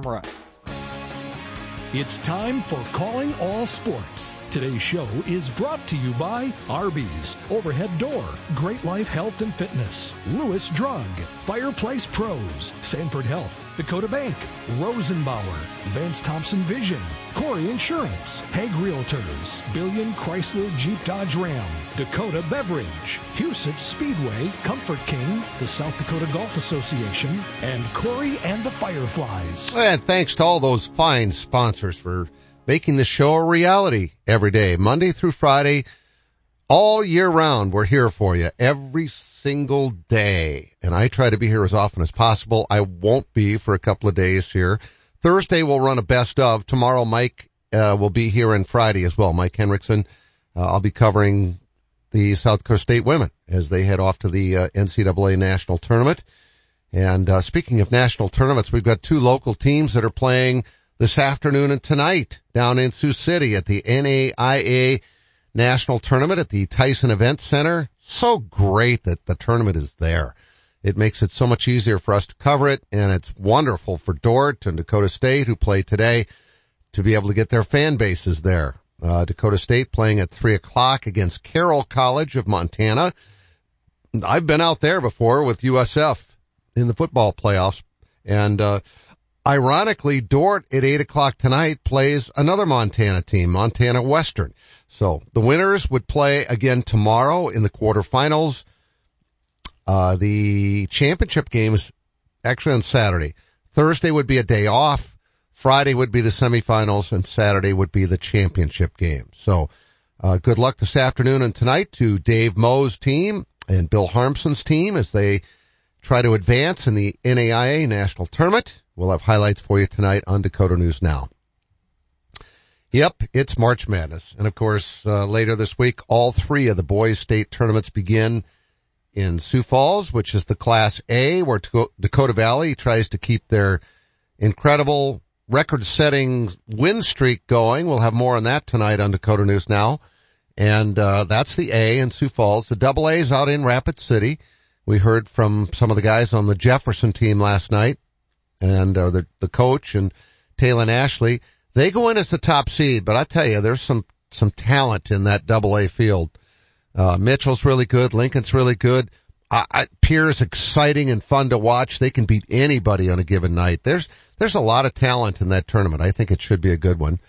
camera. It's time for Calling All Sports. Today's show is brought to you by Arby's, Overhead Door, Great Life Health and Fitness, Lewis Drug, Fireplace Pros, Sanford Health, Dakota Bank, Rosenbauer, Vance Thompson Vision, Kouri Insurance, Hegg Realtors, Billion Chrysler Jeep Dodge Ram, Dakota Beverage, Huset Speedway, Comfort King, the South Dakota Golf Association, and Corey and the Fireflies. And thanks to all those fine sponsors for making the show a reality every day, Monday through Friday, all year round. We're here for you every single day. And I try to be here as often as possible. I won't be for a couple of days here. Thursday we'll run a best of. Tomorrow Mike uh, will be here and Friday as well. Mike Henriksen. Uh, I'll be covering the South Dakota State women as they head off to the uh, NCAA national tournament. And uh, speaking of national tournaments, we've got two local teams that are playing this afternoon and tonight down in Sioux City at the NAIA National Tournament at the Tyson Event Center. So great that the tournament is there. It makes it so much easier for us to cover it and it's wonderful for Dordt and Dakota State who play today to be able to get their fan bases there. Uh, Dakota State playing at three o'clock against Carroll College of Montana. I've been out there before with USF in the football playoffs and, uh, Ironically, Dordt at 8 o'clock tonight plays another Montana team, Montana Western. So the winners would play again tomorrow in the quarterfinals. Uh, the championship games actually on Saturday. Thursday would be a day off. Friday would be the semifinals and Saturday would be the championship game. So, uh, good luck this afternoon and tonight to Dave Moe's team and Bill Harmson's team as they try to advance in the NAIA national tournament. We'll have highlights for you tonight on Dakota News Now. Yep, it's March Madness. And of course, uh, later this week, all three of the boys state tournaments begin in Sioux Falls, which is the class A where Dakota Valley tries to keep their incredible record setting win streak going. We'll have more on that tonight on Dakota News Now. And, uh, that's the A in Sioux Falls. The double A is out in Rapid City. We heard from some of the guys on the Jefferson team last night and uh, the the coach and Taylor Ashley. They go in as the top seed, but I tell you, there's some some talent in that Double A field. Uh, Mitchell's really good. Lincoln's really good. I, I, Pierre's exciting and fun to watch. They can beat anybody on a given night. There's there's a lot of talent in that tournament. I think it should be a good one.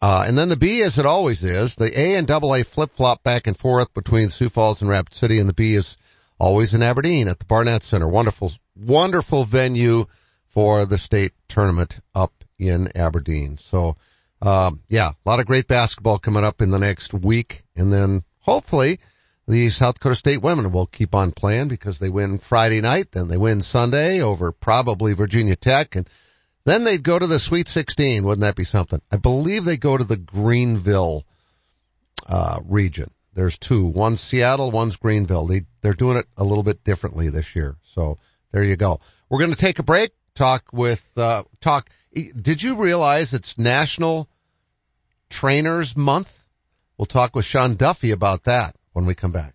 Uh, and then the B, as it always is, the A and Double A flip flop back and forth between Sioux Falls and Rapid City, and the B is always in Aberdeen at the Barnett Center. Wonderful, wonderful venue for the state tournament up in Aberdeen. So, um, yeah, a lot of great basketball coming up in the next week. And then hopefully the South Dakota State women will keep on playing because they win Friday night, then they win Sunday over probably Virginia Tech and then they'd go to the Sweet 16. Wouldn't that be something? I believe they go to the Greenville, uh, region. There's two. One's Seattle, one's Greenville. They, they're doing it a little bit differently this year. So there you go. We're going to take a break talk with uh, talk. Did you realize it's National Trainers Month? We'll talk with Sean Duffy about that when we come back.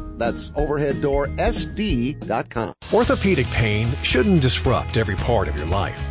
That's overheaddoorsd.com. Orthopedic pain shouldn't disrupt every part of your life.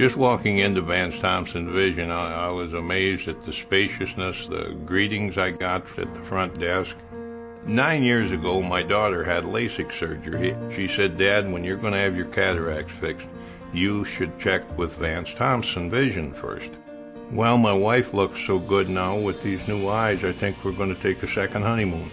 Just walking into Vance Thompson Vision, I, I was amazed at the spaciousness, the greetings I got at the front desk. Nine years ago, my daughter had LASIK surgery. She said, Dad, when you're going to have your cataracts fixed, you should check with Vance Thompson Vision first. Well, my wife looks so good now with these new eyes, I think we're going to take a second honeymoon.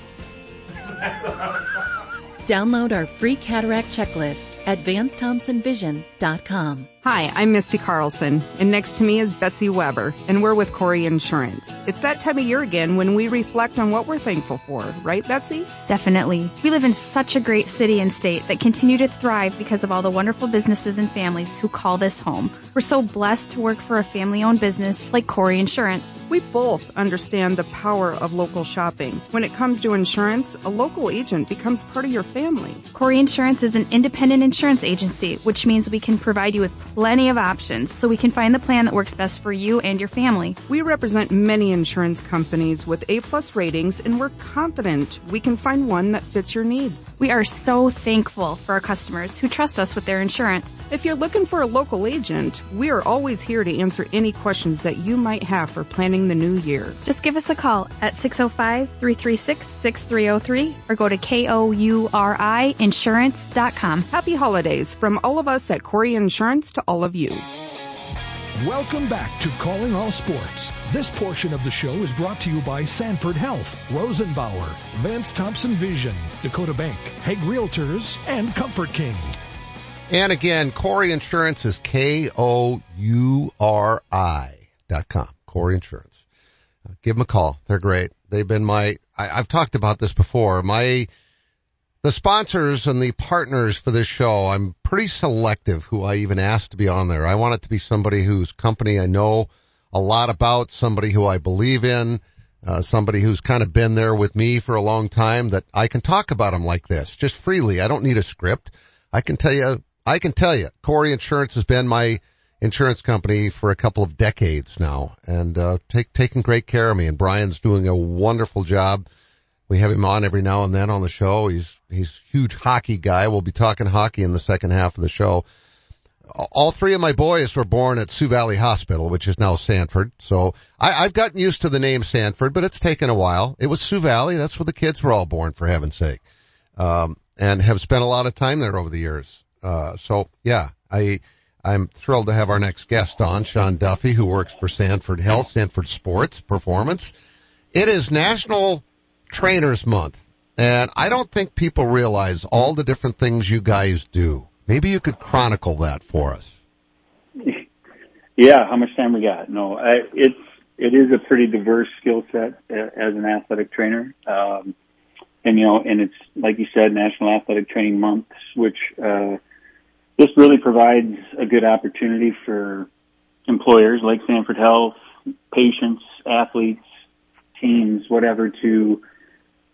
Download our free cataract checklist at VanceThompsonVision.com. Hi, I'm Misty Carlson, and next to me is Betsy Weber, and we're with Kouri Insurance. It's that time of year again when we reflect on what we're thankful for, right, Betsy? Definitely. We live in such a great city and state that continue to thrive because of all the wonderful businesses and families who call this home. We're so blessed to work for a family owned business like Kouri Insurance. We both understand the power of local shopping. When it comes to insurance, a local agent becomes part of your family. Kouri Insurance is an independent insurance agency, which means we can provide you with plenty of options so we can find the plan that works best for you and your family. We represent many insurance companies with A plus ratings and we're confident we can find one that fits your needs. We are so thankful for our customers who trust us with their insurance. If you're looking for a local agent, we are always here to answer any questions that you might have for planning the new year. Just give us a call at 605-336-6303 or go to K-O-U-R-I insurance.com. Happy holidays from all of us at Kouri Insurance to all of you. Welcome back to Calling All Sports. This portion of the show is brought to you by Sanford Health, Rosenbauer, Vance Thompson Vision, Dakota Bank, Hegg Realtors, and Comfort King. And again, Kouri Insurance is K-O-U-R-I dot com. Kouri Insurance. Uh, give them a call. They're great. They've been my, I, I've talked about this before. My, the sponsors and the partners for this show, I'm pretty selective who I even ask to be on there. I want it to be somebody whose company I know a lot about, somebody who I believe in, uh, somebody who's kind of been there with me for a long time that I can talk about them like this, just freely. I don't need a script. I can tell you, I can tell you, Kouri Insurance has been my insurance company for a couple of decades now and, uh, take, taking great care of me. And Brian's doing a wonderful job. We have him on every now and then on the show. He's, he's huge hockey guy. We'll be talking hockey in the second half of the show. All three of my boys were born at Sioux Valley Hospital, which is now Sanford. So I, I've gotten used to the name Sanford, but it's taken a while. It was Sioux Valley. That's where the kids were all born, for heaven's sake. Um, and have spent a lot of time there over the years. Uh, so yeah, I, I'm thrilled to have our next guest on, Sean Duffy, who works for Sanford Health, Sanford Sports Performance. It is National Trainers Month, and I don't think people realize all the different things you guys do. Maybe you could chronicle that for us. Yeah, how much time we got? No, I, it's it is a pretty diverse skill set as an athletic trainer, um, and you know, and it's like you said, National Athletic Training Month, which uh, this really provides a good opportunity for employers like Sanford Health, patients, athletes, teams, whatever, to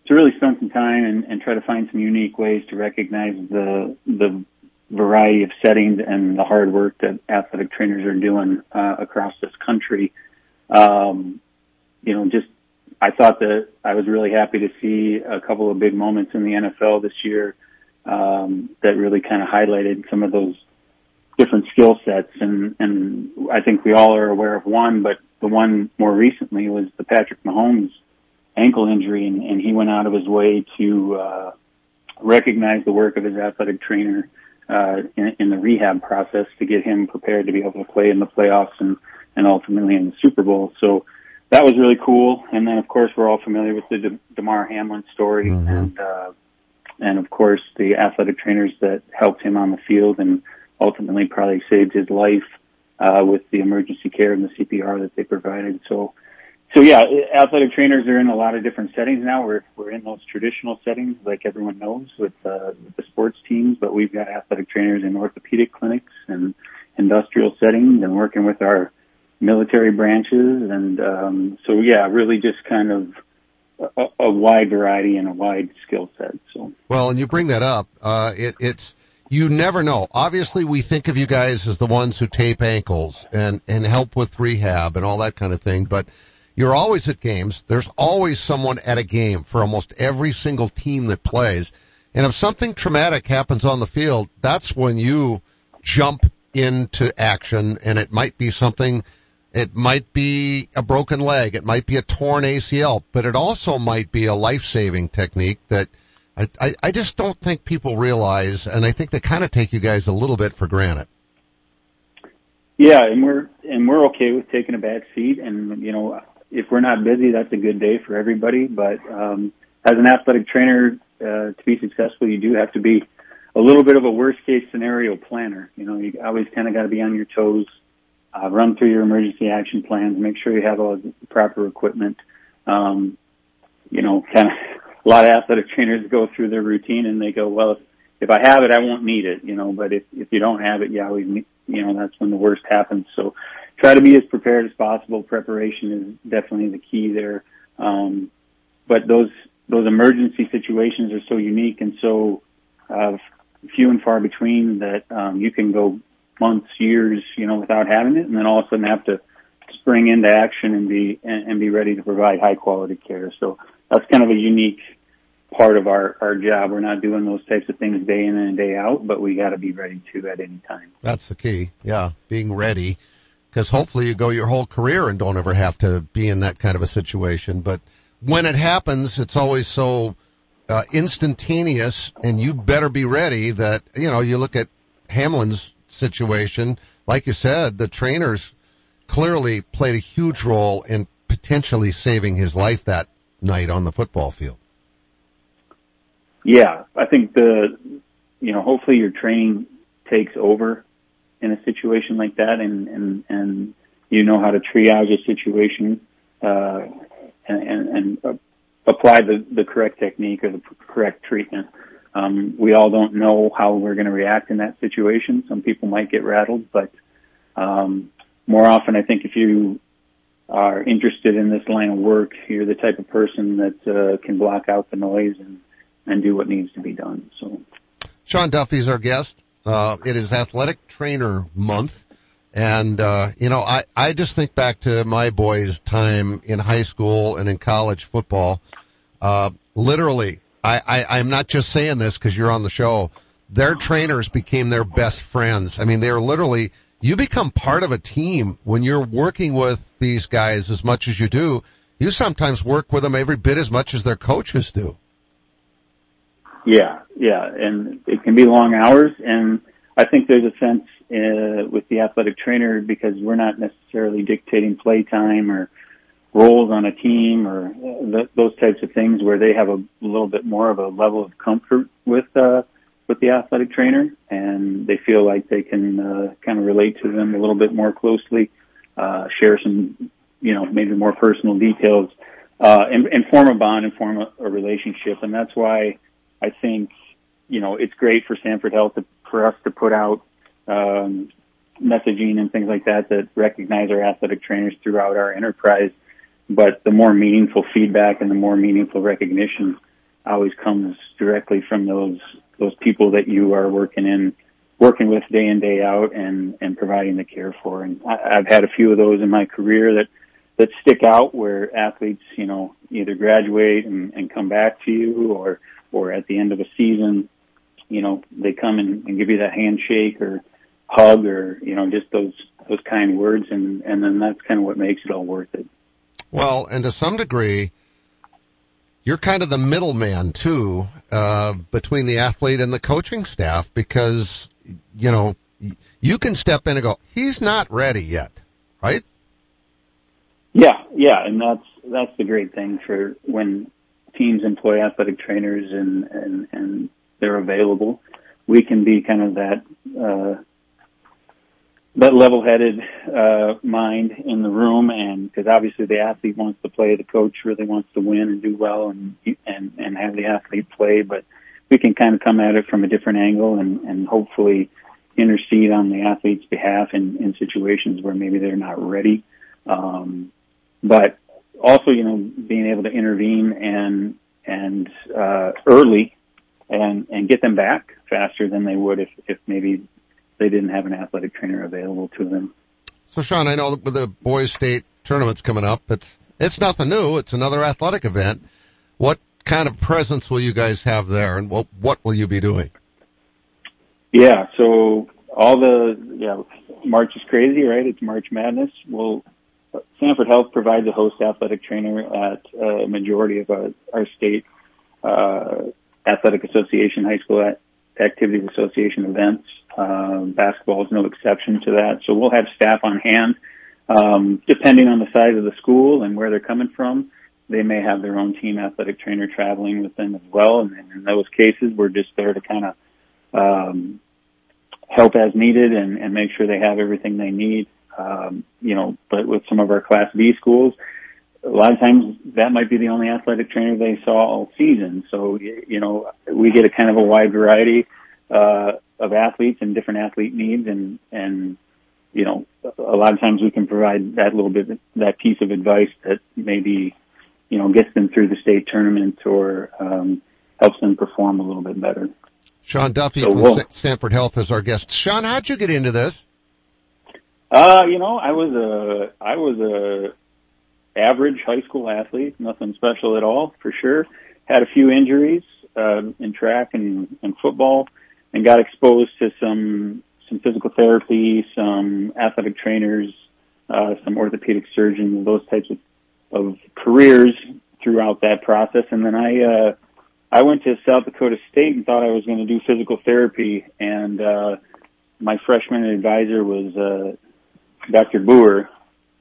to really spend some time and, and try to find some unique ways to recognize the the variety of settings and the hard work that athletic trainers are doing uh, across this country. Um, you know, just I thought that I was really happy to see a couple of big moments in the NFL this year um, that really kind of highlighted some of those different skill sets, and and I think we all are aware of one, but the one more recently was the Patrick Mahomes ankle injury, and, and he went out of his way to uh, recognize the work of his athletic trainer uh, in, in the rehab process to get him prepared to be able to play in the playoffs and, and ultimately in the Super Bowl. So that was really cool. And then, of course, we're all familiar with the De- Damar Hamlin story, mm-hmm. and uh, and of course the athletic trainers that helped him on the field and ultimately probably saved his life uh, with the emergency care and the CPR that they provided. So so yeah, athletic trainers are in a lot of different settings now. We're we're in those traditional settings, like everyone knows, with, uh, with the sports teams. But we've got athletic trainers in orthopedic clinics and industrial settings, and working with our military branches. And um, so yeah, really just kind of a, a wide variety and a wide skill set. So well, and you bring that up. Uh, it, it's you never know. Obviously, we think of you guys as the ones who tape ankles and and help with rehab and all that kind of thing, but you're always at games. There's always someone at a game for almost every single team that plays. And if something traumatic happens on the field, that's when you jump into action and it might be something it might be a broken leg. It might be a torn ACL, but it also might be a life-saving technique that I, I, I just don't think people realize, and I think they kind of take you guys a little bit for granted. Yeah, and we're and we're okay with taking a back seat, and you know, if we're not busy, that's a good day for everybody. But um, as an athletic trainer, uh, to be successful, you do have to be a little bit of a worst case scenario planner. You know, you always kind of got to be on your toes uh, run through your emergency action plans, make sure you have all the proper equipment. Um, you know, kind of a lot of athletic trainers go through their routine and they go, well, if, if I have it, I won't need it, you know, but if, if you don't have it, yeah, we, you know, that's when the worst happens. So try to be as prepared as possible. Preparation is definitely the key there. Um, but those, those emergency situations are so unique and so, uh, few and far between that, um, you can go months, years, you know, without having it, and then all of a sudden have to spring into action and be and, and be ready to provide high quality care. So that's kind of a unique part of our our job. We're not doing those types of things day in and day out, but we got to be ready to at any time. That's the key. Yeah, being ready. Because hopefully you go your whole career and don't ever have to be in that kind of a situation. But when it happens, it's always so uh, instantaneous, and you better be ready. That you know, you look at Hamlin's situation, like you said, the trainers clearly played a huge role in potentially saving his life that night on the football field. Yeah, I think the, you know, hopefully your training takes over in a situation like that and, and, and you know how to triage a situation, uh, and, and, and apply the, the correct technique or the correct treatment. Um, we all don't know how we're going to react in that situation. Some people might get rattled, but um, more often, I think if you are interested in this line of work, you're the type of person that uh, can block out the noise and and do what needs to be done. So, Sean Duffy is our guest. Uh, it is Athletic Trainer Month. And, uh, you know, I, I just think back to my boys' time in high school and in college football. Uh, literally, I, I, I'm not just saying this because you're on the show. Their trainers became their best friends. I mean, they're literally, you become part of a team when you're working with these guys as much as you do. You sometimes work with them every bit as much as their coaches do. Yeah, yeah, and it can be long hours, and I think there's a sense uh, with the athletic trainer because we're not necessarily dictating play time or roles on a team or th- those types of things where they have a little bit more of a level of comfort with uh, with the athletic trainer and they feel like they can uh, kind of relate to them a little bit more closely, uh, share some you know maybe more personal details, uh, and, and form a bond and form a, a relationship, and that's why I think you know it's great for Sanford Health to, for us to put out. Um, messaging and things like that that recognize our athletic trainers throughout our enterprise but the more meaningful feedback and the more meaningful recognition always comes directly from those those people that you are working in working with day in day out and and providing the care for and I, I've had a few of those in my career that that stick out where athletes you know either graduate and, and come back to you or or at the end of a season you know they come and, and give you that handshake or hug or you know just those those kind words and and then that's kind of what makes it all worth it well, and to some degree, you're kind of the middleman too, uh, between the athlete and the coaching staff because, you know, you can step in and go, he's not ready yet, right? Yeah, yeah, and that's, that's the great thing for when teams employ athletic trainers and, and, and they're available. We can be kind of that, uh, that level-headed uh, mind in the room, and because obviously the athlete wants to play, the coach really wants to win and do well, and and and have the athlete play. But we can kind of come at it from a different angle, and and hopefully intercede on the athlete's behalf in in situations where maybe they're not ready. Um, but also, you know, being able to intervene and and uh, early and and get them back faster than they would if if maybe they didn't have an athletic trainer available to them. So, Sean, I know that with the boys' state tournaments coming up, it's it's nothing new. It's another athletic event. What kind of presence will you guys have there, and what what will you be doing? Yeah, so all the yeah March is crazy, right? It's March Madness. Well, Sanford Health provides a host athletic trainer at a majority of our, our state uh, athletic association, high school activities association events. Um, basketball is no exception to that. So we'll have staff on hand, um, depending on the size of the school and where they're coming from. They may have their own team athletic trainer traveling with them as well. And in those cases, we're just there to kind of um, help as needed and, and make sure they have everything they need. Um, you know, but with some of our Class B schools, a lot of times that might be the only athletic trainer they saw all season. So, you know, we get a kind of a wide variety, uh, of athletes and different athlete needs and, and, you know, a lot of times we can provide that little bit, that piece of advice that maybe, you know, gets them through the state tournament or, um, helps them perform a little bit better. Sean Duffy so from we'll, Sanford Health is our guest. Sean, how'd you get into this? Uh, you know, I was a, I was a, average high school athlete, nothing special at all for sure. Had a few injuries uh, in track and, and football, and got exposed to some some physical therapy, some athletic trainers, uh, some orthopedic surgeons, those types of, of careers throughout that process. And then I uh, I went to South Dakota State and thought I was going to do physical therapy, and uh, my freshman advisor was uh, Dr. Booher,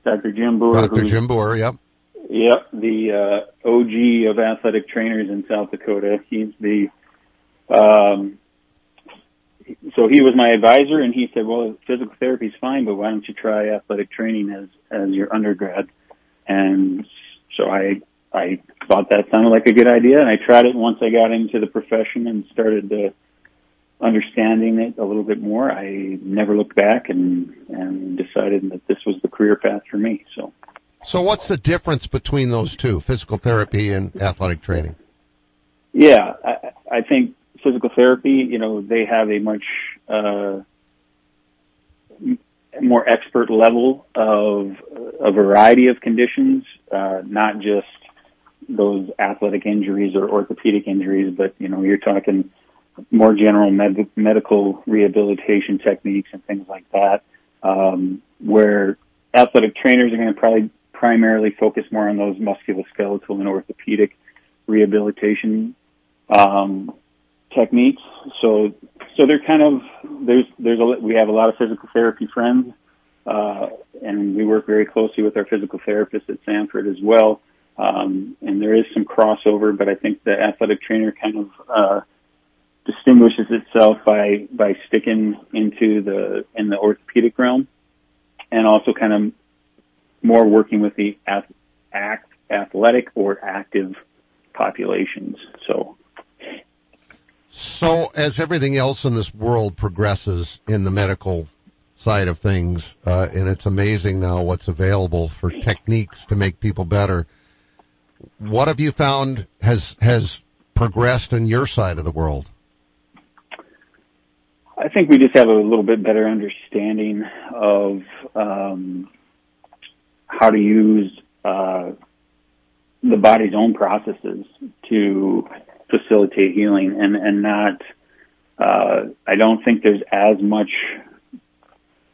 Dr. Jim Booher. Dr. Jim Booher, yep. Yep, the uh, OG of athletic trainers in South Dakota. He's the, um, so he was my advisor, and he said, "Well, physical therapy is fine, but why don't you try athletic training as as your undergrad?" And so I I thought that sounded like a good idea, and I tried it once I got into the profession and started to understanding it a little bit more, I never looked back and and decided that this was the career path for me. So. So what's the difference between those two, physical therapy and athletic training? Yeah, I, I think physical therapy, you know, they have a much uh, more expert level of a variety of conditions, uh, not just those athletic injuries or orthopedic injuries, but you know, you're talking more general med- medical rehabilitation techniques and things like that, um, where athletic trainers are going to probably primarily focus more on those musculoskeletal and orthopedic rehabilitation um, techniques. So, so they're kind of there's there's a we have a lot of physical therapy friends, uh, and we work very closely with our physical therapists at Sanford as well. Um, and there is some crossover, but I think the athletic trainer kind of uh, distinguishes itself by by sticking into the in the orthopedic realm, and also kind of more working with the ath- act, athletic or active populations. So. So as everything else in this world progresses in the medical side of things, uh, and it's amazing now what's available for techniques to make people better. What have you found has has progressed in your side of the world? I think we just have a little bit better understanding of um, how to use uh, the body's own processes to facilitate healing, and and not. Uh, I don't think there's as much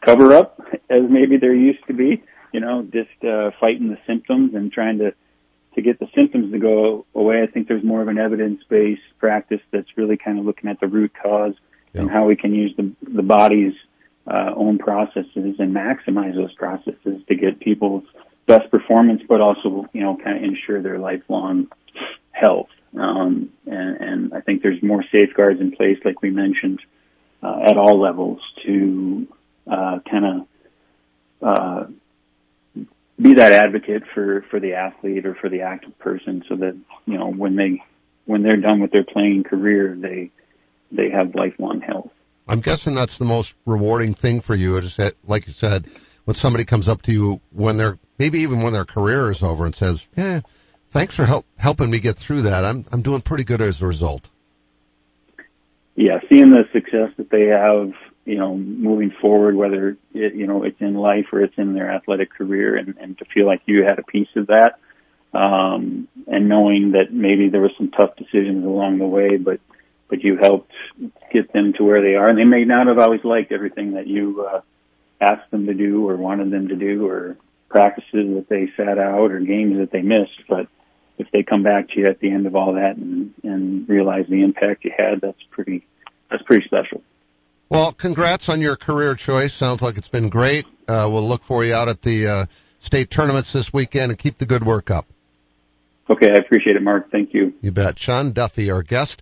cover up as maybe there used to be. You know, just uh, fighting the symptoms and trying to to get the symptoms to go away. I think there's more of an evidence based practice that's really kind of looking at the root cause yeah. and how we can use the the body's uh, own processes and maximize those processes to get people's best performance, but also you know kind of ensure their lifelong health. Um, and, and I think there's more safeguards in place, like we mentioned, uh, at all levels to uh, kind of uh, be that advocate for for the athlete or for the active person, so that you know when they when they're done with their playing career, they they have lifelong health. I'm guessing that's the most rewarding thing for you. Is that, like you said, when somebody comes up to you when they're maybe even when their career is over and says, "Yeah, thanks for help helping me get through that. I'm I'm doing pretty good as a result." Yeah, seeing the success that they have, you know, moving forward, whether it, you know it's in life or it's in their athletic career, and, and to feel like you had a piece of that, um, and knowing that maybe there were some tough decisions along the way, but but you helped get them to where they are, and they may not have always liked everything that you uh, asked them to do or wanted them to do, or practices that they sat out or games that they missed, but if they come back to you at the end of all that and, and realize the impact you had, that's pretty that's pretty special. Well, congrats on your career choice. Sounds like it's been great. Uh, we'll look for you out at the uh, state tournaments this weekend and keep the good work up. Okay, I appreciate it, Mark. Thank you. You bet. Sean Duffy, our guest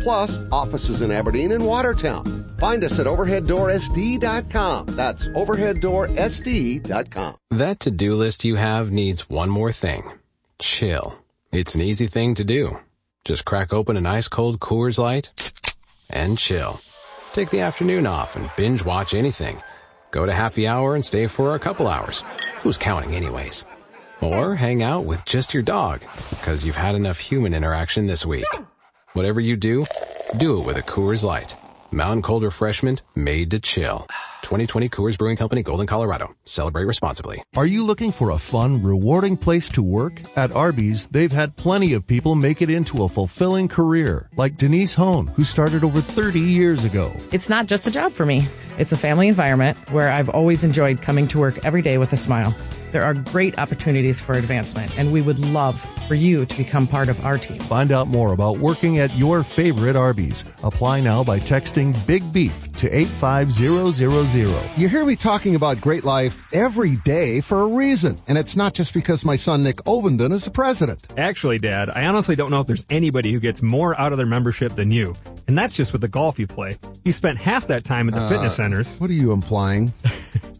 plus offices in Aberdeen and Watertown. Find us at overheaddoorsd.com. That's overheaddoorsd.com. That to-do list you have needs one more thing. Chill. It's an easy thing to do. Just crack open an ice cold Coors Light and chill. Take the afternoon off and binge watch anything. Go to happy hour and stay for a couple hours. Who's counting anyways? Or hang out with just your dog because you've had enough human interaction this week. Whatever you do, do it with a Coors Light. Mountain Cold Refreshment made to chill. 2020 Coors Brewing Company, Golden, Colorado. Celebrate responsibly. Are you looking for a fun, rewarding place to work? At Arby's, they've had plenty of people make it into a fulfilling career, like Denise Hone, who started over 30 years ago. It's not just a job for me. It's a family environment where I've always enjoyed coming to work every day with a smile. There are great opportunities for advancement, and we would love for you to become part of our team. Find out more about working at your favorite Arby's. Apply now by texting Big Beef to 85000. You hear me talking about great life every day for a reason, and it's not just because my son Nick Ovenden is the president. Actually, Dad, I honestly don't know if there's anybody who gets more out of their membership than you. And that's just with the golf you play. You spent half that time at the Uh, fitness centers. What are you implying?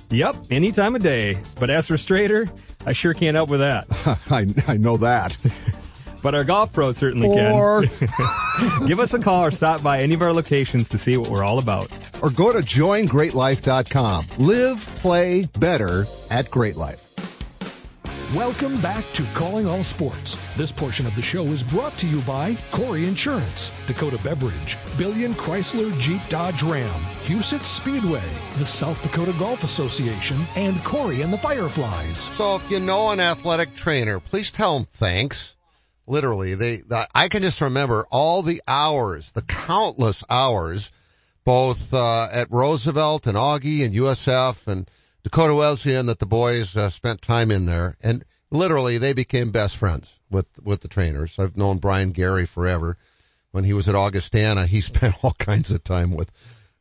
Yep, any time of day. But as for straighter, I sure can't help with that. I, I know that. but our golf pros certainly Or- can. Give us a call or stop by any of our locations to see what we're all about. Or go to joingreatlife.com. Live, play better at Great Life. Welcome back to Calling All Sports. This portion of the show is brought to you by Kouri Insurance, Dakota Beverage, Billion Chrysler Jeep Dodge Ram, Huset Speedway, the South Dakota Golf Association, and Corey and the Fireflies. So if you know an athletic trainer, please tell them thanks. Literally, they, the, I can just remember all the hours, the countless hours, both, uh, at Roosevelt and Augie and USF and Dakota Wesleyan that the boys uh, spent time in there. And literally they became best friends with, with the trainers. I've known Brian Gary forever. when he was at Augustana, he spent all kinds of time with,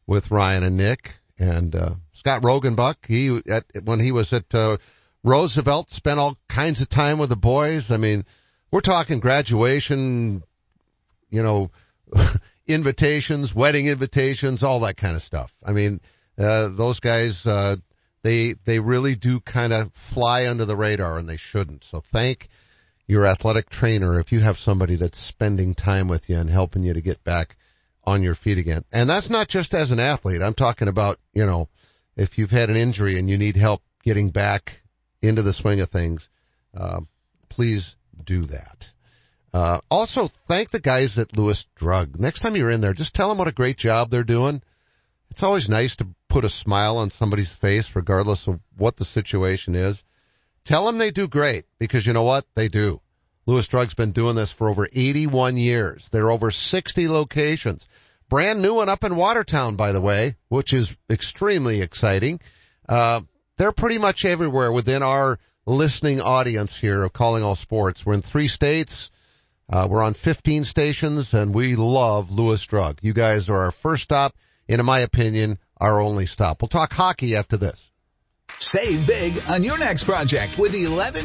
with Ryan and Nick and, uh, Scott Rogenbuck. He, at, when he was at, uh, Roosevelt, spent all kinds of time with the boys. I mean, we're talking graduation, you know, invitations, wedding invitations, all that kind of stuff. I mean, uh, those guys, uh, they, they really do kind of fly under the radar and they shouldn't. So thank your athletic trainer if you have somebody that's spending time with you and helping you to get back on your feet again. And that's not just as an athlete. I'm talking about, you know, if you've had an injury and you need help getting back into the swing of things, uh, please do that. Uh, also thank the guys at Lewis Drug. Next time you're in there, just tell them what a great job they're doing. It's always nice to put a smile on somebody's face regardless of what the situation is. Tell them they do great because you know what? They do. Lewis Drug's been doing this for over 81 years. There are over 60 locations. Brand new one up in Watertown, by the way, which is extremely exciting. Uh, they're pretty much everywhere within our listening audience here of Calling All Sports. We're in three states. Uh, we're on 15 stations and we love Lewis Drug. You guys are our first stop in my opinion, our only stop. We'll talk hockey after this. Save big on your next project with 11